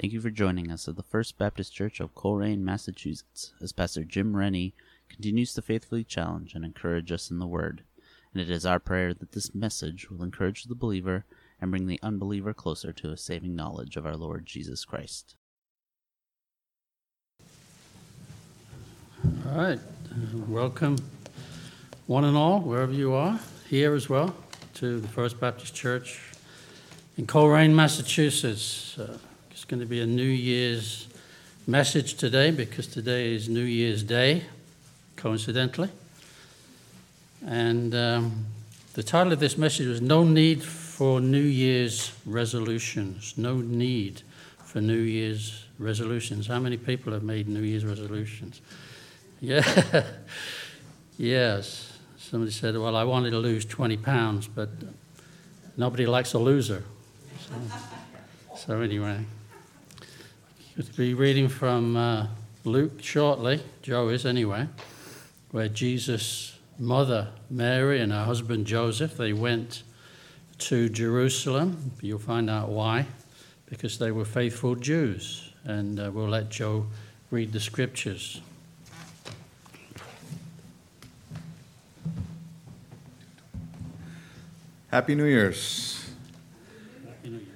Thank you for joining us at the First Baptist Church of Colrain, Massachusetts, as Pastor Jim Rennie continues to faithfully challenge and encourage us in the Word. And it is our prayer that this message will encourage the believer and bring the unbeliever closer to a saving knowledge of our Lord Jesus Christ. All right. Welcome, one and all, wherever you are, here as well, to the First Baptist Church in Colrain, Massachusetts. Uh, it's going to be a New Year's message today because today is New Year's Day, coincidentally. And um, the title of this message was No Need for New Year's Resolutions. No need for New Year's resolutions. How many people have made New Year's resolutions? Yeah. yes. Somebody said, Well, I wanted to lose 20 pounds, but nobody likes a loser. So, so anyway, going to be reading from uh, Luke shortly, Joe is anyway, where Jesus' mother Mary and her husband Joseph, they went to Jerusalem. You'll find out why, because they were faithful Jews. And uh, we'll let Joe read the scriptures. Happy New Year's. Happy New Year.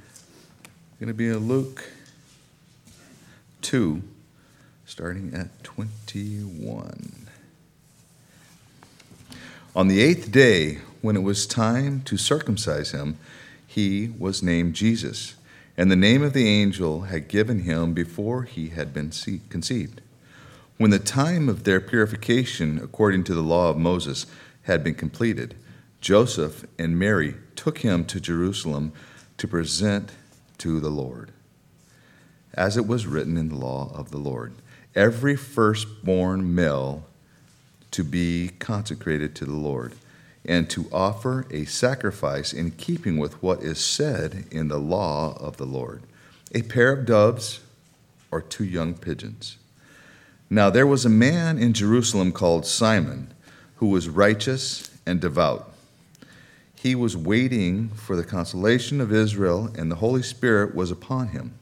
Going to be in Luke 2, starting at 21. On the eighth day, when it was time to circumcise him, he was named Jesus, and the name of the angel had given him before he had been conceived. When the time of their purification, according to the law of Moses, had been completed, Joseph and Mary took him to Jerusalem to present to the Lord. As it was written in the law of the Lord, every firstborn male to be consecrated to the Lord, and to offer a sacrifice in keeping with what is said in the law of the Lord a pair of doves or two young pigeons. Now there was a man in Jerusalem called Simon, who was righteous and devout he was waiting for the consolation of Israel, and the Holy Spirit was upon him.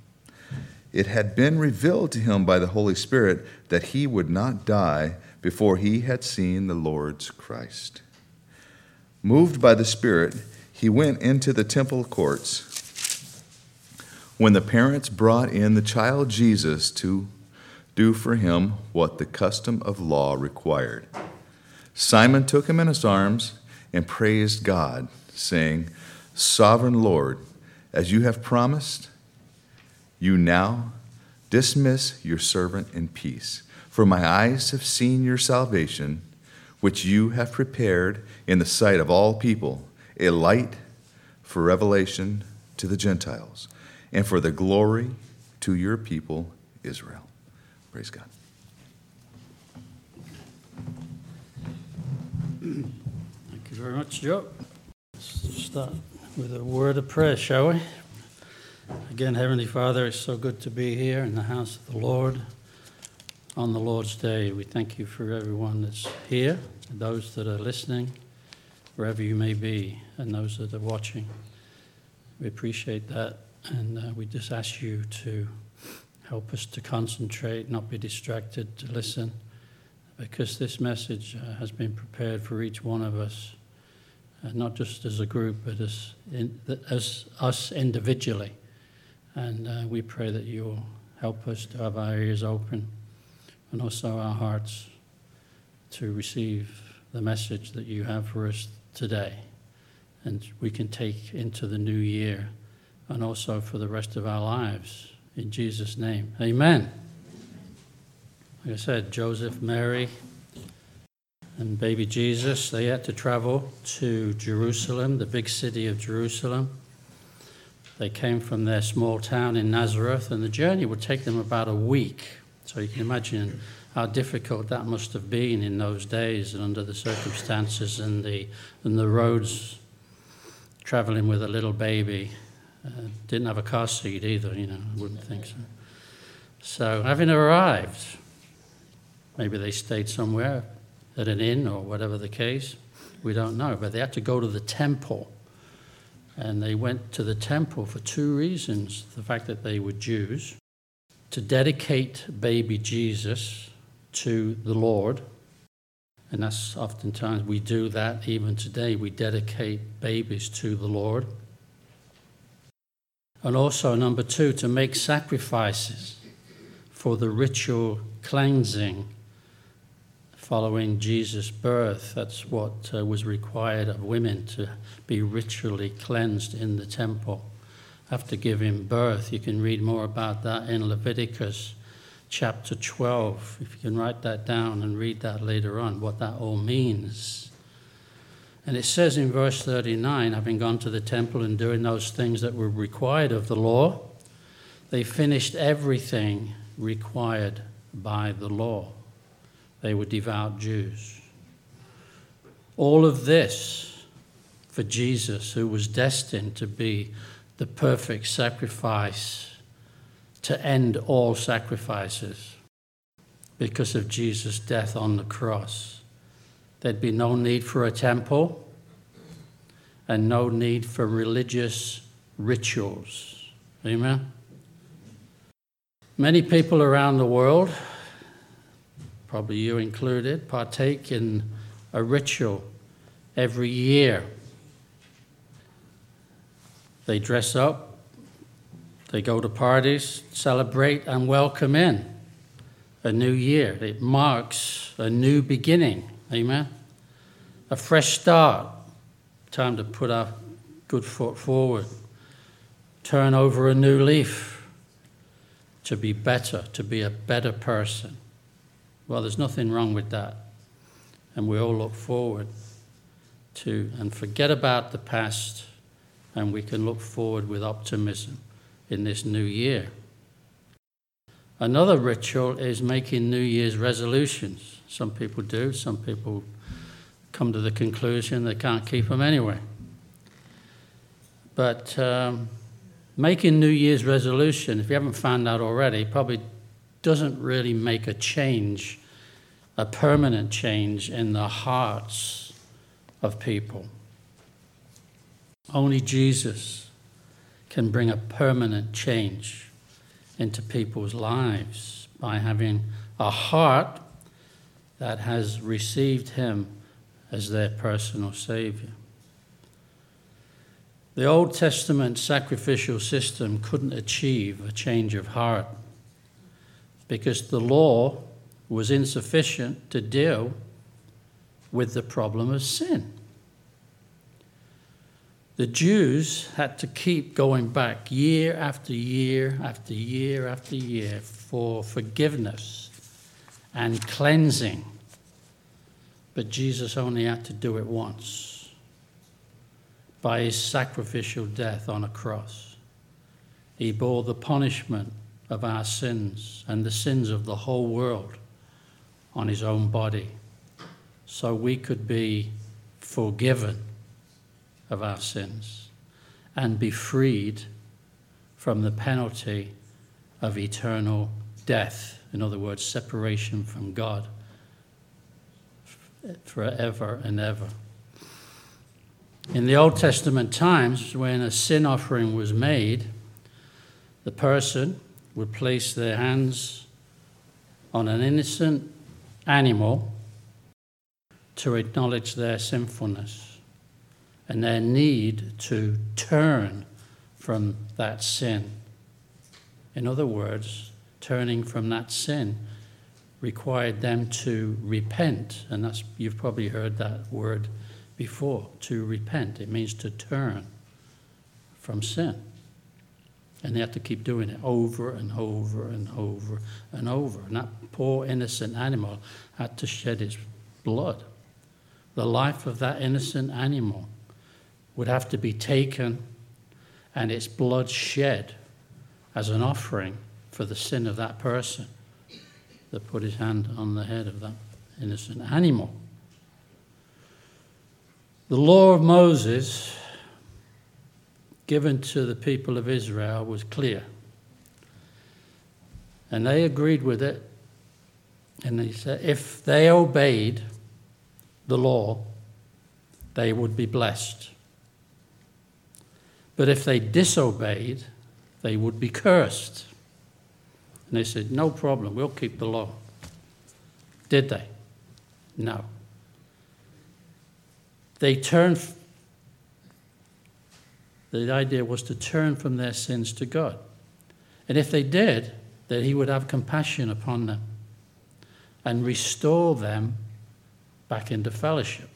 It had been revealed to him by the Holy Spirit that he would not die before he had seen the Lord's Christ. Moved by the Spirit, he went into the temple courts. When the parents brought in the child Jesus to do for him what the custom of law required, Simon took him in his arms and praised God, saying, Sovereign Lord, as you have promised, you now dismiss your servant in peace. For my eyes have seen your salvation, which you have prepared in the sight of all people, a light for revelation to the Gentiles, and for the glory to your people, Israel. Praise God. Thank you very much, Joe. Let's start with a word of prayer, shall we? Again, Heavenly Father, it's so good to be here in the house of the Lord on the Lord's Day. We thank you for everyone that's here, those that are listening, wherever you may be, and those that are watching. We appreciate that, and uh, we just ask you to help us to concentrate, not be distracted, to listen, because this message uh, has been prepared for each one of us uh, not just as a group, but as, in, as us individually. And uh, we pray that you'll help us to have our ears open and also our hearts to receive the message that you have for us today. And we can take into the new year and also for the rest of our lives. In Jesus' name, amen. Like I said, Joseph, Mary, and baby Jesus, they had to travel to Jerusalem, the big city of Jerusalem. They came from their small town in Nazareth, and the journey would take them about a week. So you can imagine how difficult that must have been in those days and under the circumstances and the, and the roads traveling with a little baby. Uh, didn't have a car seat either, you know, I wouldn't think so. So, having arrived, maybe they stayed somewhere at an inn or whatever the case. We don't know. But they had to go to the temple. And they went to the temple for two reasons the fact that they were Jews, to dedicate baby Jesus to the Lord. And that's oftentimes we do that even today. We dedicate babies to the Lord. And also, number two, to make sacrifices for the ritual cleansing following Jesus' birth. That's what uh, was required of women to be ritually cleansed in the temple after giving birth. You can read more about that in Leviticus chapter 12. If you can write that down and read that later on, what that all means. And it says in verse 39 having gone to the temple and doing those things that were required of the law, they finished everything required by the law. They were devout Jews. All of this for Jesus, who was destined to be the perfect sacrifice to end all sacrifices because of Jesus' death on the cross. There'd be no need for a temple and no need for religious rituals. Amen? Many people around the world, probably you included, partake in a ritual every year. They dress up, they go to parties, celebrate, and welcome in a new year. It marks a new beginning. Amen? A fresh start. Time to put our good foot forward. Turn over a new leaf to be better, to be a better person. Well, there's nothing wrong with that. And we all look forward to and forget about the past, and we can look forward with optimism in this new year. Another ritual is making New Year's resolutions. Some people do, some people come to the conclusion they can't keep them anyway. But um, making New Year's resolution, if you haven't found out already, probably doesn't really make a change, a permanent change in the hearts of people. Only Jesus can bring a permanent change into people's lives by having a heart that has received Him as their personal Savior. The Old Testament sacrificial system couldn't achieve a change of heart because the law was insufficient to deal with the problem of sin. The Jews had to keep going back year after year after year after year for forgiveness and cleansing. But Jesus only had to do it once by his sacrificial death on a cross. He bore the punishment of our sins and the sins of the whole world on his own body so we could be forgiven of our sins and be freed from the penalty of eternal death. In other words, separation from God forever and ever. In the Old Testament times, when a sin offering was made, the person would place their hands on an innocent animal to acknowledge their sinfulness and their need to turn from that sin. In other words, turning from that sin required them to repent, and that's you've probably heard that word before. To repent, it means to turn from sin. And they had to keep doing it over and over and over and over. And that poor innocent animal had to shed its blood. The life of that innocent animal would have to be taken and its blood shed as an offering for the sin of that person that put his hand on the head of that innocent animal. The law of Moses given to the people of Israel was clear. And they agreed with it. And they said if they obeyed the law, they would be blessed. But if they disobeyed, they would be cursed. And they said, No problem, we'll keep the law. Did they? No. They turned, the idea was to turn from their sins to God. And if they did, that He would have compassion upon them and restore them back into fellowship.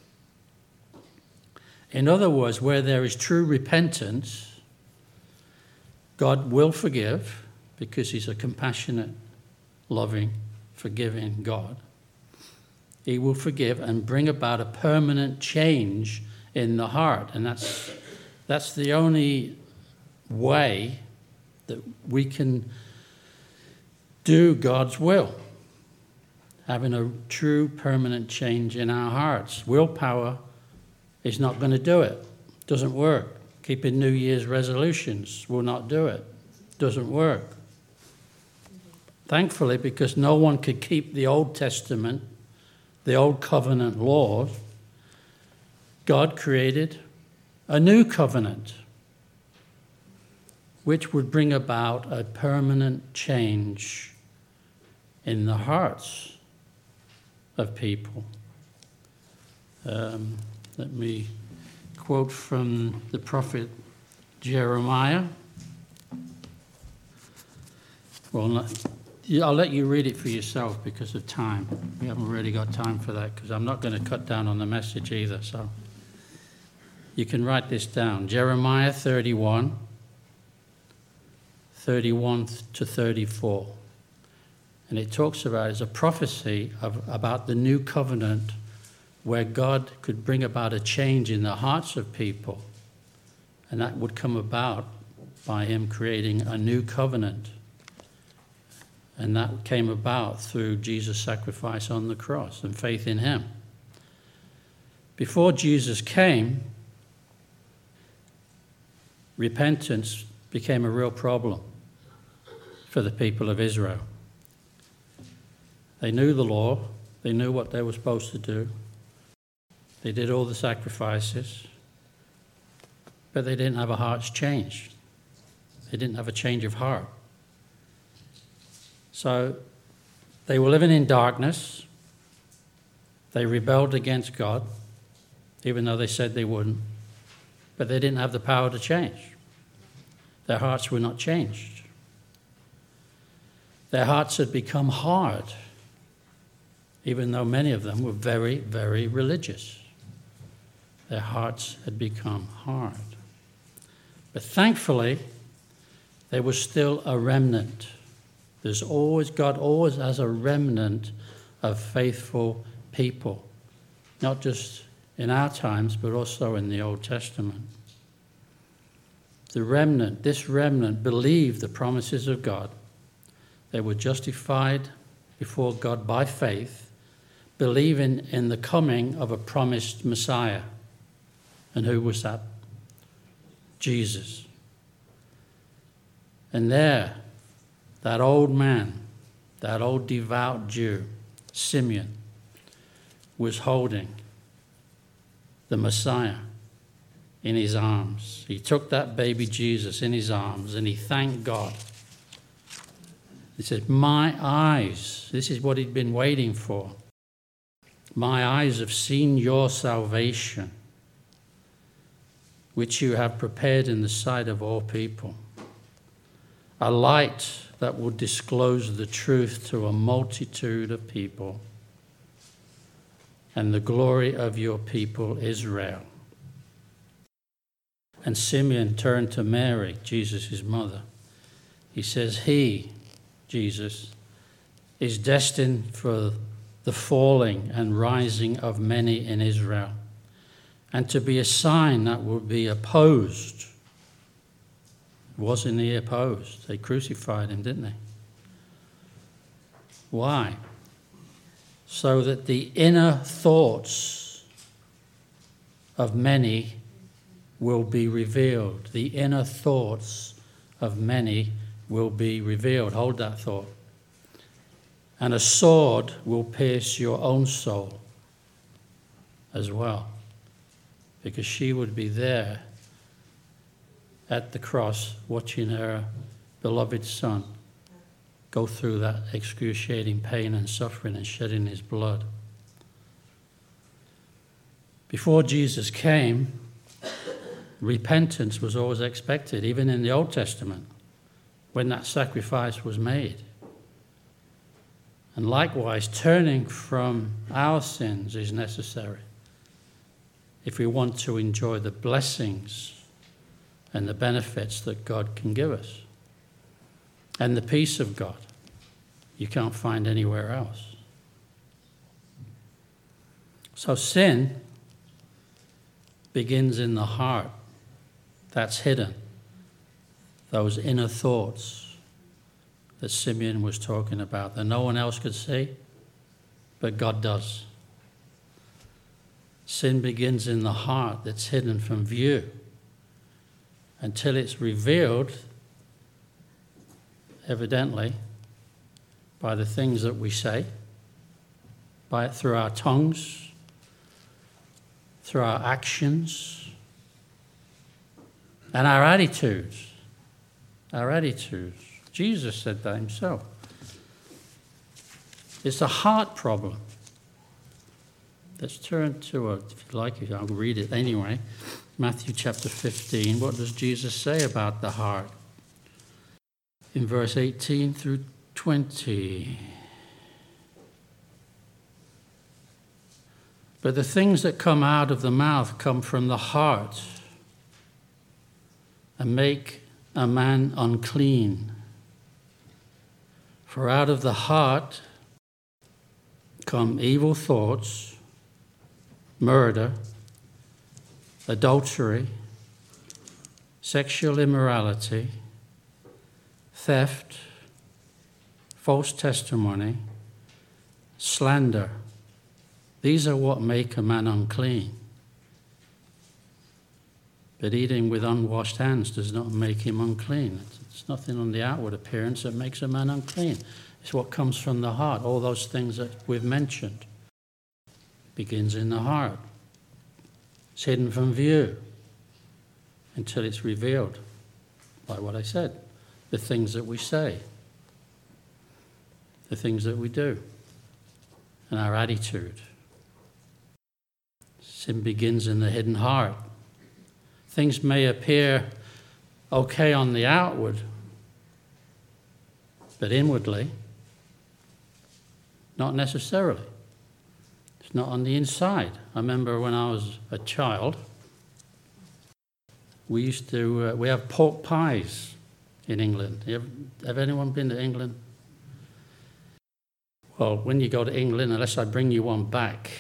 In other words, where there is true repentance, God will forgive because He's a compassionate, loving, forgiving God. He will forgive and bring about a permanent change in the heart. And that's, that's the only way that we can do God's will. Having a true permanent change in our hearts. Willpower is not going to do it. Doesn't work. Keeping New Year's resolutions will not do it. Doesn't work. Thankfully, because no one could keep the Old Testament the old covenant laws, God created a new covenant, which would bring about a permanent change in the hearts of people. Um, let me quote from the prophet Jeremiah. Well, I'll let you read it for yourself because of time. We haven't really got time for that because I'm not going to cut down on the message either. So you can write this down Jeremiah 31, 31 to 34. And it talks about it's a prophecy of, about the new covenant where God could bring about a change in the hearts of people. And that would come about by Him creating a new covenant and that came about through Jesus' sacrifice on the cross and faith in Him. Before Jesus came, repentance became a real problem for the people of Israel. They knew the law, they knew what they were supposed to do, they did all the sacrifices, but they didn't have a heart's change. They didn't have a change of heart. So they were living in darkness. They rebelled against God, even though they said they wouldn't. But they didn't have the power to change. Their hearts were not changed. Their hearts had become hard, even though many of them were very, very religious. Their hearts had become hard. But thankfully, there was still a remnant there's always, God always has a remnant of faithful people, not just in our times, but also in the Old Testament. The remnant, this remnant, believed the promises of God. They were justified before God by faith, believing in the coming of a promised Messiah. And who was that? Jesus. And there, that old man, that old devout Jew, Simeon, was holding the Messiah in his arms. He took that baby Jesus in his arms and he thanked God. He said, My eyes, this is what he'd been waiting for. My eyes have seen your salvation, which you have prepared in the sight of all people. A light that will disclose the truth to a multitude of people and the glory of your people Israel. And Simeon turned to Mary, Jesus' mother. He says, He, Jesus, is destined for the falling and rising of many in Israel, and to be a sign that will be opposed wasn't he opposed? They crucified him, didn't they? Why? So that the inner thoughts of many will be revealed. The inner thoughts of many will be revealed. Hold that thought. And a sword will pierce your own soul as well, because she would be there at the cross watching her beloved son go through that excruciating pain and suffering and shedding his blood. Before Jesus came, repentance was always expected, even in the Old Testament, when that sacrifice was made. And likewise, turning from our sins is necessary if we want to enjoy the blessings and the benefits that God can give us and the peace of God you can't find anywhere else. So sin begins in the heart that's hidden, those inner thoughts that Simeon was talking about that no one else could see, but God does. Sin begins in the heart that's hidden from view until it's revealed, evidently, by the things that we say, by through our tongues, through our actions, and our attitudes. Our attitudes. Jesus said that himself. It's a heart problem. Let's turn to, a, if you like, I'll read it anyway. Matthew chapter 15. What does Jesus say about the heart? In verse 18 through 20. But the things that come out of the mouth come from the heart and make a man unclean. For out of the heart come evil thoughts, murder, adultery, sexual immorality, theft false testimony, slander. These are what make a man unclean. But eating with unwashed hands does not make him unclean. It's nothing on the outward appearance that makes a man unclean. It's what comes from the heart. All those things that we've mentioned begins in the heart. It's hidden from view until it's revealed by what I said, the things that we say the things that we do and our attitude. Sin begins in the hidden heart. Things may appear okay on the outward, but inwardly, not necessarily. It's not on the inside. I remember when I was a child, we used to, uh, we have pork pies in England. Have, have anyone been to England? Well, when you go to England, unless I bring you one back,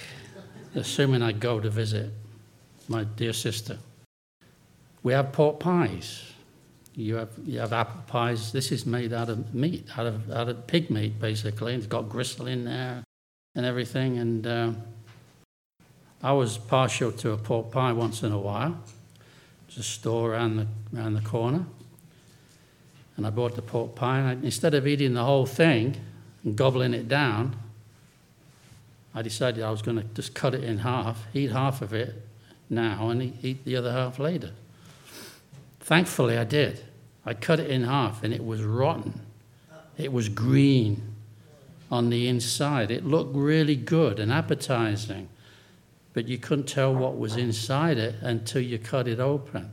assuming I go to visit my dear sister, we have pork pies. You have, you have apple pies. This is made out of meat, out of, out of pig meat, basically. It's got gristle in there and everything. And uh, I was partial to a pork pie once in a while. There's a store around the, around the corner. And I bought the pork pie. And I, instead of eating the whole thing, and gobbling it down, I decided I was going to just cut it in half, eat half of it now, and eat the other half later. Thankfully, I did. I cut it in half, and it was rotten. It was green on the inside. It looked really good and appetizing, but you couldn't tell what was inside it until you cut it open.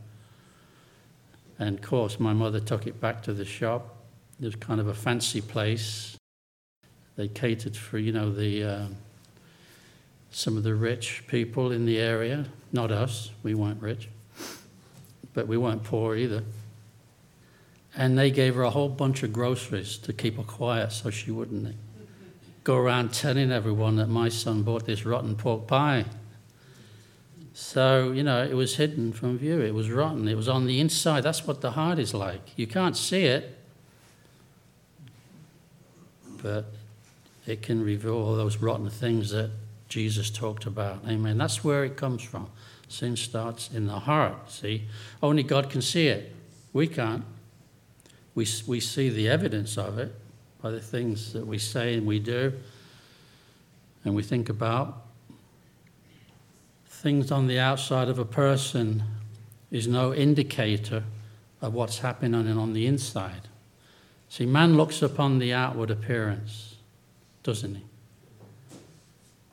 And of course, my mother took it back to the shop. It was kind of a fancy place they catered for, you know, the uh, some of the rich people in the area. Not us, we weren't rich, but we weren't poor either. And they gave her a whole bunch of groceries to keep her quiet so she wouldn't go around telling everyone that my son bought this rotten pork pie. So, you know, it was hidden from view. It was rotten. It was on the inside. That's what the heart is like. You can't see it, but it can reveal all those rotten things that Jesus talked about. Amen. That's where it comes from. Sin starts in the heart, see? Only God can see it. We can't. We, we see the evidence of it by the things that we say and we do and we think about. Things on the outside of a person is no indicator of what's happening on the inside. See, man looks upon the outward appearance, doesn't he?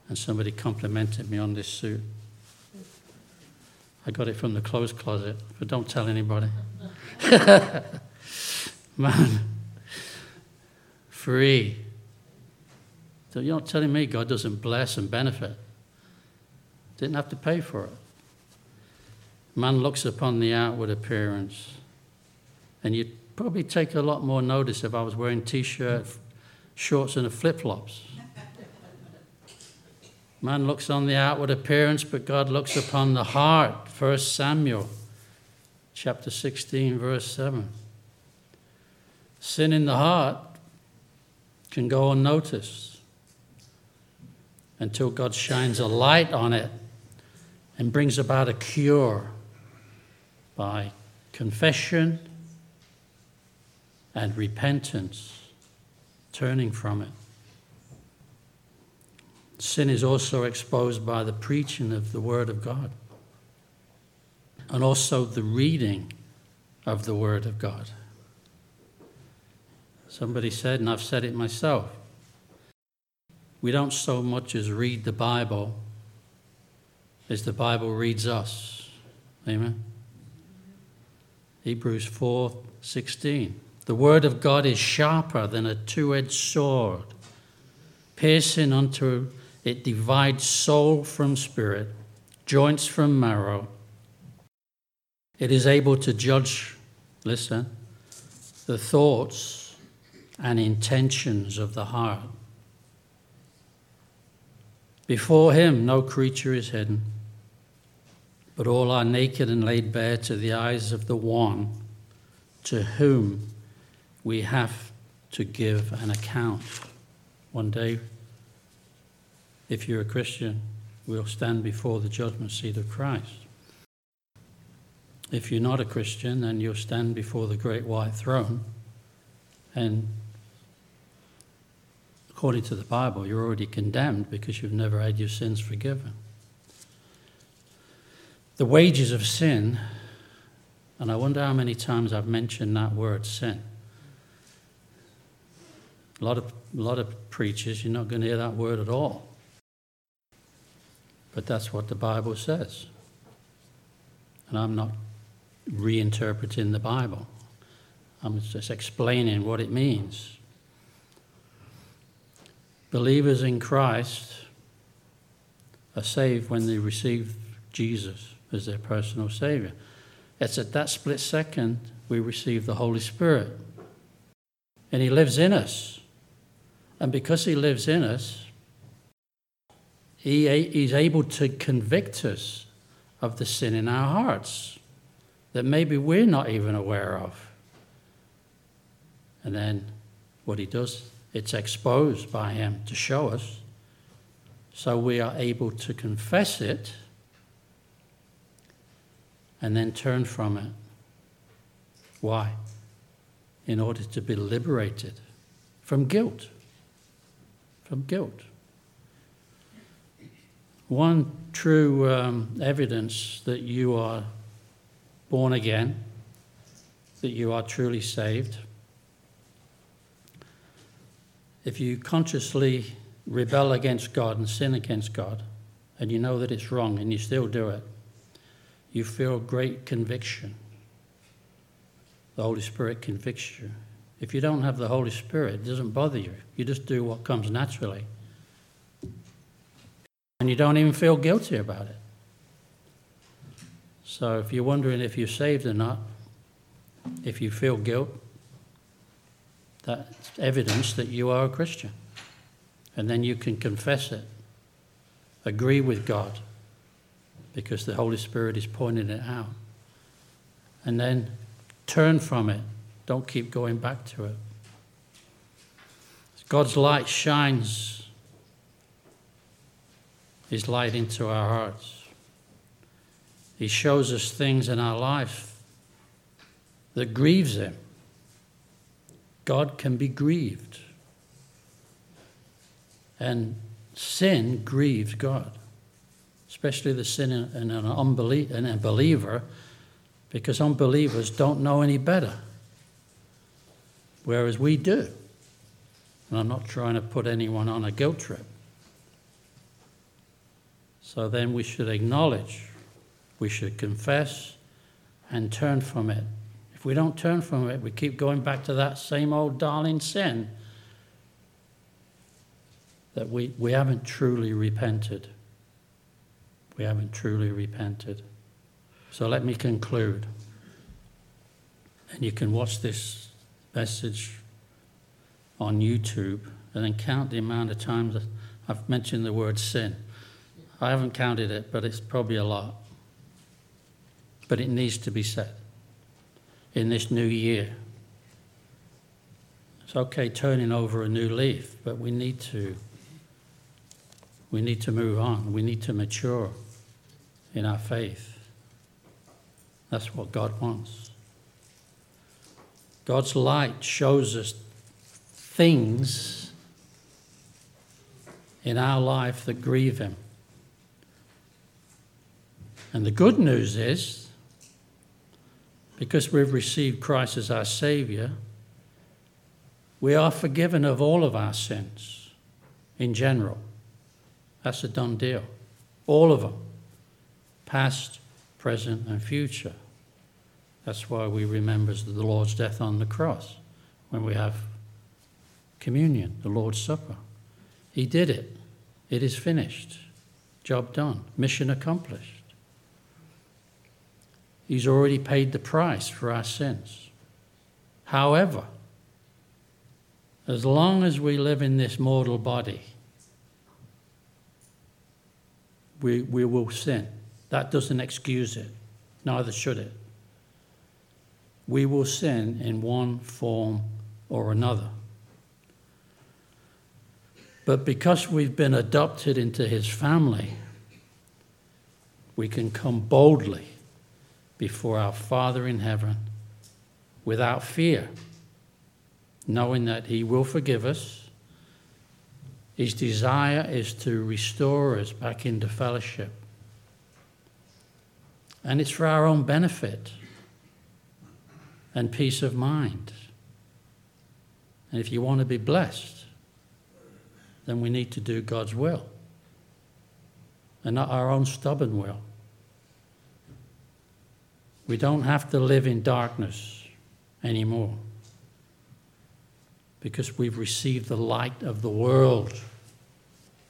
And somebody complimented me on this suit. I got it from the clothes closet, but don't tell anybody. man, free. So you're not telling me God doesn't bless and benefit. Didn't have to pay for it. Man looks upon the outward appearance, and you'd probably take a lot more notice if I was wearing t-shirt, shorts, and flip flops. Man looks on the outward appearance, but God looks upon the heart. 1 Samuel chapter 16, verse 7. Sin in the heart can go unnoticed until God shines a light on it and brings about a cure by confession and repentance, turning from it. Sin is also exposed by the preaching of the Word of God and also the reading of the Word of God. Somebody said, and I've said it myself, we don't so much as read the Bible as the Bible reads us. Amen. Hebrews 4 16. The word of God is sharper than a two edged sword, piercing unto it divides soul from spirit, joints from marrow. It is able to judge, listen, the thoughts and intentions of the heart. Before him, no creature is hidden, but all are naked and laid bare to the eyes of the one to whom we have to give an account. One day, if you're a Christian, we'll stand before the judgment seat of Christ. If you're not a Christian, then you'll stand before the great white throne. And according to the Bible, you're already condemned because you've never had your sins forgiven. The wages of sin, and I wonder how many times I've mentioned that word sin. A lot of, a lot of preachers, you're not going to hear that word at all. But that's what the Bible says. And I'm not reinterpreting the Bible, I'm just explaining what it means. Believers in Christ are saved when they receive Jesus as their personal Savior. It's at that split second we receive the Holy Spirit. And He lives in us. And because He lives in us, He is able to convict us of the sin in our hearts that maybe we're not even aware of. And then what He does, it's exposed by Him to show us. So we are able to confess it and then turn from it. Why? In order to be liberated from guilt. From guilt. One true um, evidence that you are born again, that you are truly saved. If you consciously rebel against God and sin against God, and you know that it's wrong and you still do it, you feel great conviction. The Holy Spirit convicts you. If you don't have the Holy Spirit, it doesn't bother you. You just do what comes naturally. And you don't even feel guilty about it. So if you're wondering if you're saved or not, if you feel guilt, that's evidence that you are a Christian. And then you can confess it, agree with God, because the Holy Spirit is pointing it out. And then turn from it. Don't keep going back to it. God's light shines His light into our hearts. He shows us things in our life that grieves Him. God can be grieved. And sin grieves God, especially the sin in an, unbelie- in a believer, because unbelievers don't know any better. whereas we do. And I'm not trying to put anyone on a guilt trip. So then we should acknowledge, we should confess, and turn from it. If we don't turn from it, we keep going back to that same old darling sin that we, we haven't truly repented. We haven't truly repented. So let me conclude. And you can watch this message on YouTube and then count the amount of times I've mentioned the word sin. I haven't counted it, but it's probably a lot. But it needs to be said in this new year. It's okay turning over a new leaf, but we need to we need to move on. We need to mature in our faith. That's what God wants. God's light shows us things in our life that grieve Him. And the good news is, because we've received Christ as our Savior, we are forgiven of all of our sins in general. That's a done deal. All of them past, present, and future. That's why we remember the Lord's death on the cross when we have communion, the Lord's Supper. He did it. It is finished. Job done. Mission accomplished. He's already paid the price for our sins. However, as long as we live in this mortal body, we, we will sin. That doesn't excuse it, neither should it. We will sin in one form or another. But because we've been adopted into his family, we can come boldly before our Father in heaven without fear, knowing that he will forgive us. His desire is to restore us back into fellowship and it's for our own benefit and peace of mind. And if you want to be blessed, then we need to do God's will and not our own stubborn will. We don't have to live in darkness anymore because we've received the light of the world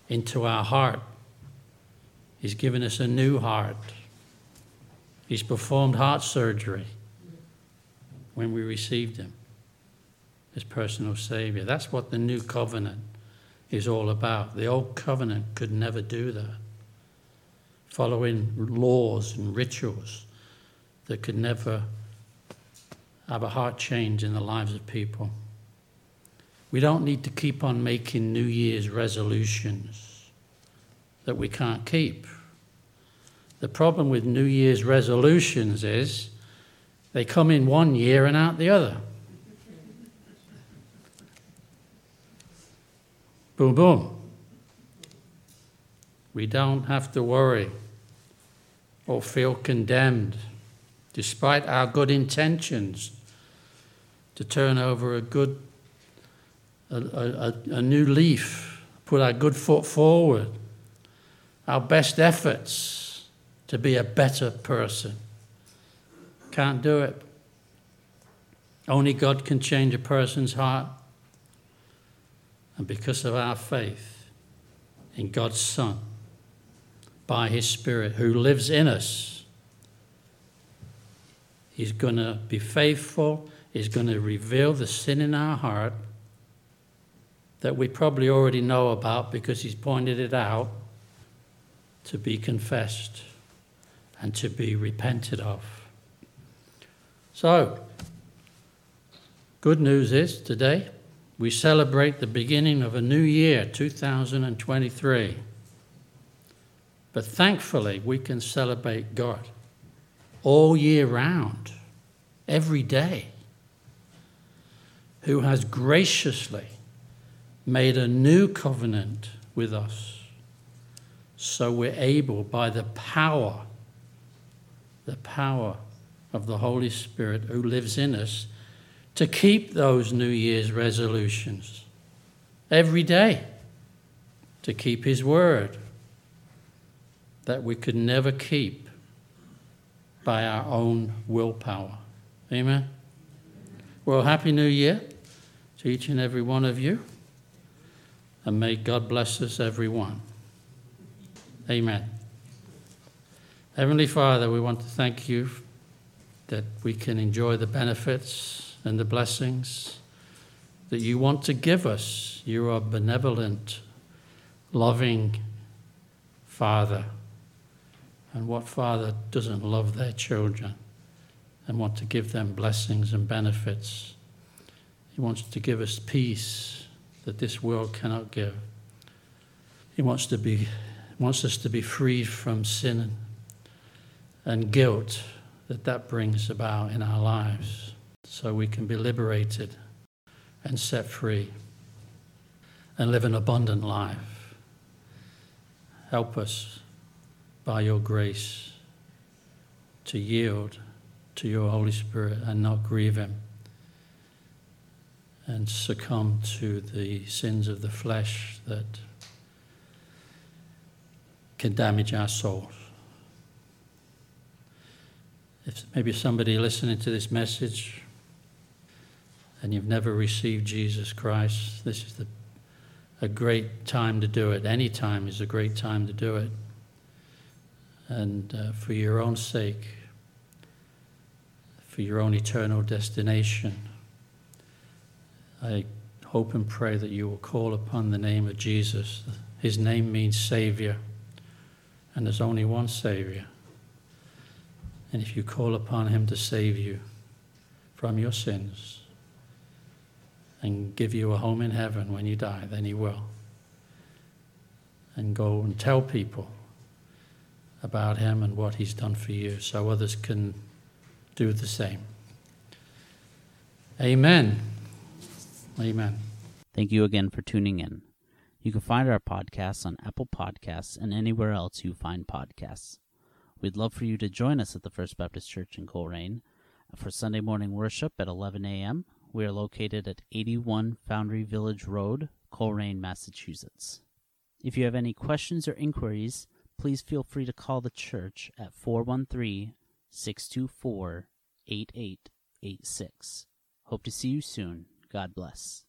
into our heart. He's given us a new heart. He's performed heart surgery when we received him as personal Savior. That's what the new covenant is all about. The old covenant could never do that. Following laws and rituals that could never have a heart change in the lives of people. We don't need to keep on making New Year's resolutions that we can't keep. The problem with New Year's resolutions is they come in one year and out the other. Boom, boom. We don't have to worry or feel condemned, despite our good intentions, to turn over a good, a, a, a new leaf, put our good foot forward, our best efforts to be a better person. Can't do it. Only God can change a person's heart. And because of our faith in God's Son, by His Spirit who lives in us, He's going to be faithful. He's going to reveal the sin in our heart that we probably already know about because He's pointed it out to be confessed and to be repented of. So, good news is today we celebrate the beginning of a new year, 2023. But thankfully, we can celebrate God all year round, every day, who has graciously made a new covenant with us. So we're able, by the power the power of the Holy Spirit who lives in us to keep those New Year's resolutions every day, to keep His word that we could never keep by our own willpower. Amen. Well, Happy New Year to each and every one of you, and may God bless us, everyone. Amen. Heavenly Father, we want to thank you that we can enjoy the benefits and the blessings that you want to give us. You are benevolent, loving Father. And what father doesn't love their children and want to give them blessings and benefits? He wants to give us peace that this world cannot give. He wants to be wants us to be freed from sin and guilt that that brings about in our lives so we can be liberated and set free and live an abundant life. Help us by your grace to yield to your Holy Spirit and not grieve Him and succumb to the sins of the flesh that can damage our souls. If maybe somebody listening to this message and you've never received Jesus Christ, this is the, a great time to do it. Any time is a great time to do it. And uh, for your own sake, for your own eternal destination, I hope and pray that you will call upon the name of Jesus. His name means Savior, and there's only one Savior. And if you call upon Him to save you from your sins and give you a home in heaven when you die, then He will. And go and tell people about Him and what He's done for you so others can do the same. Amen. Amen. Thank you again for tuning in. You can find our podcasts on Apple Podcasts and anywhere else you find podcasts. We'd love for you to join us at the First Baptist Church in Colrain for Sunday morning worship at 11 a.m. We are located at 81 Foundry Village Road, Colrain, Massachusetts. If you have any questions or inquiries, please feel free to call the church at 413 624 8886. Hope to see you soon. God bless.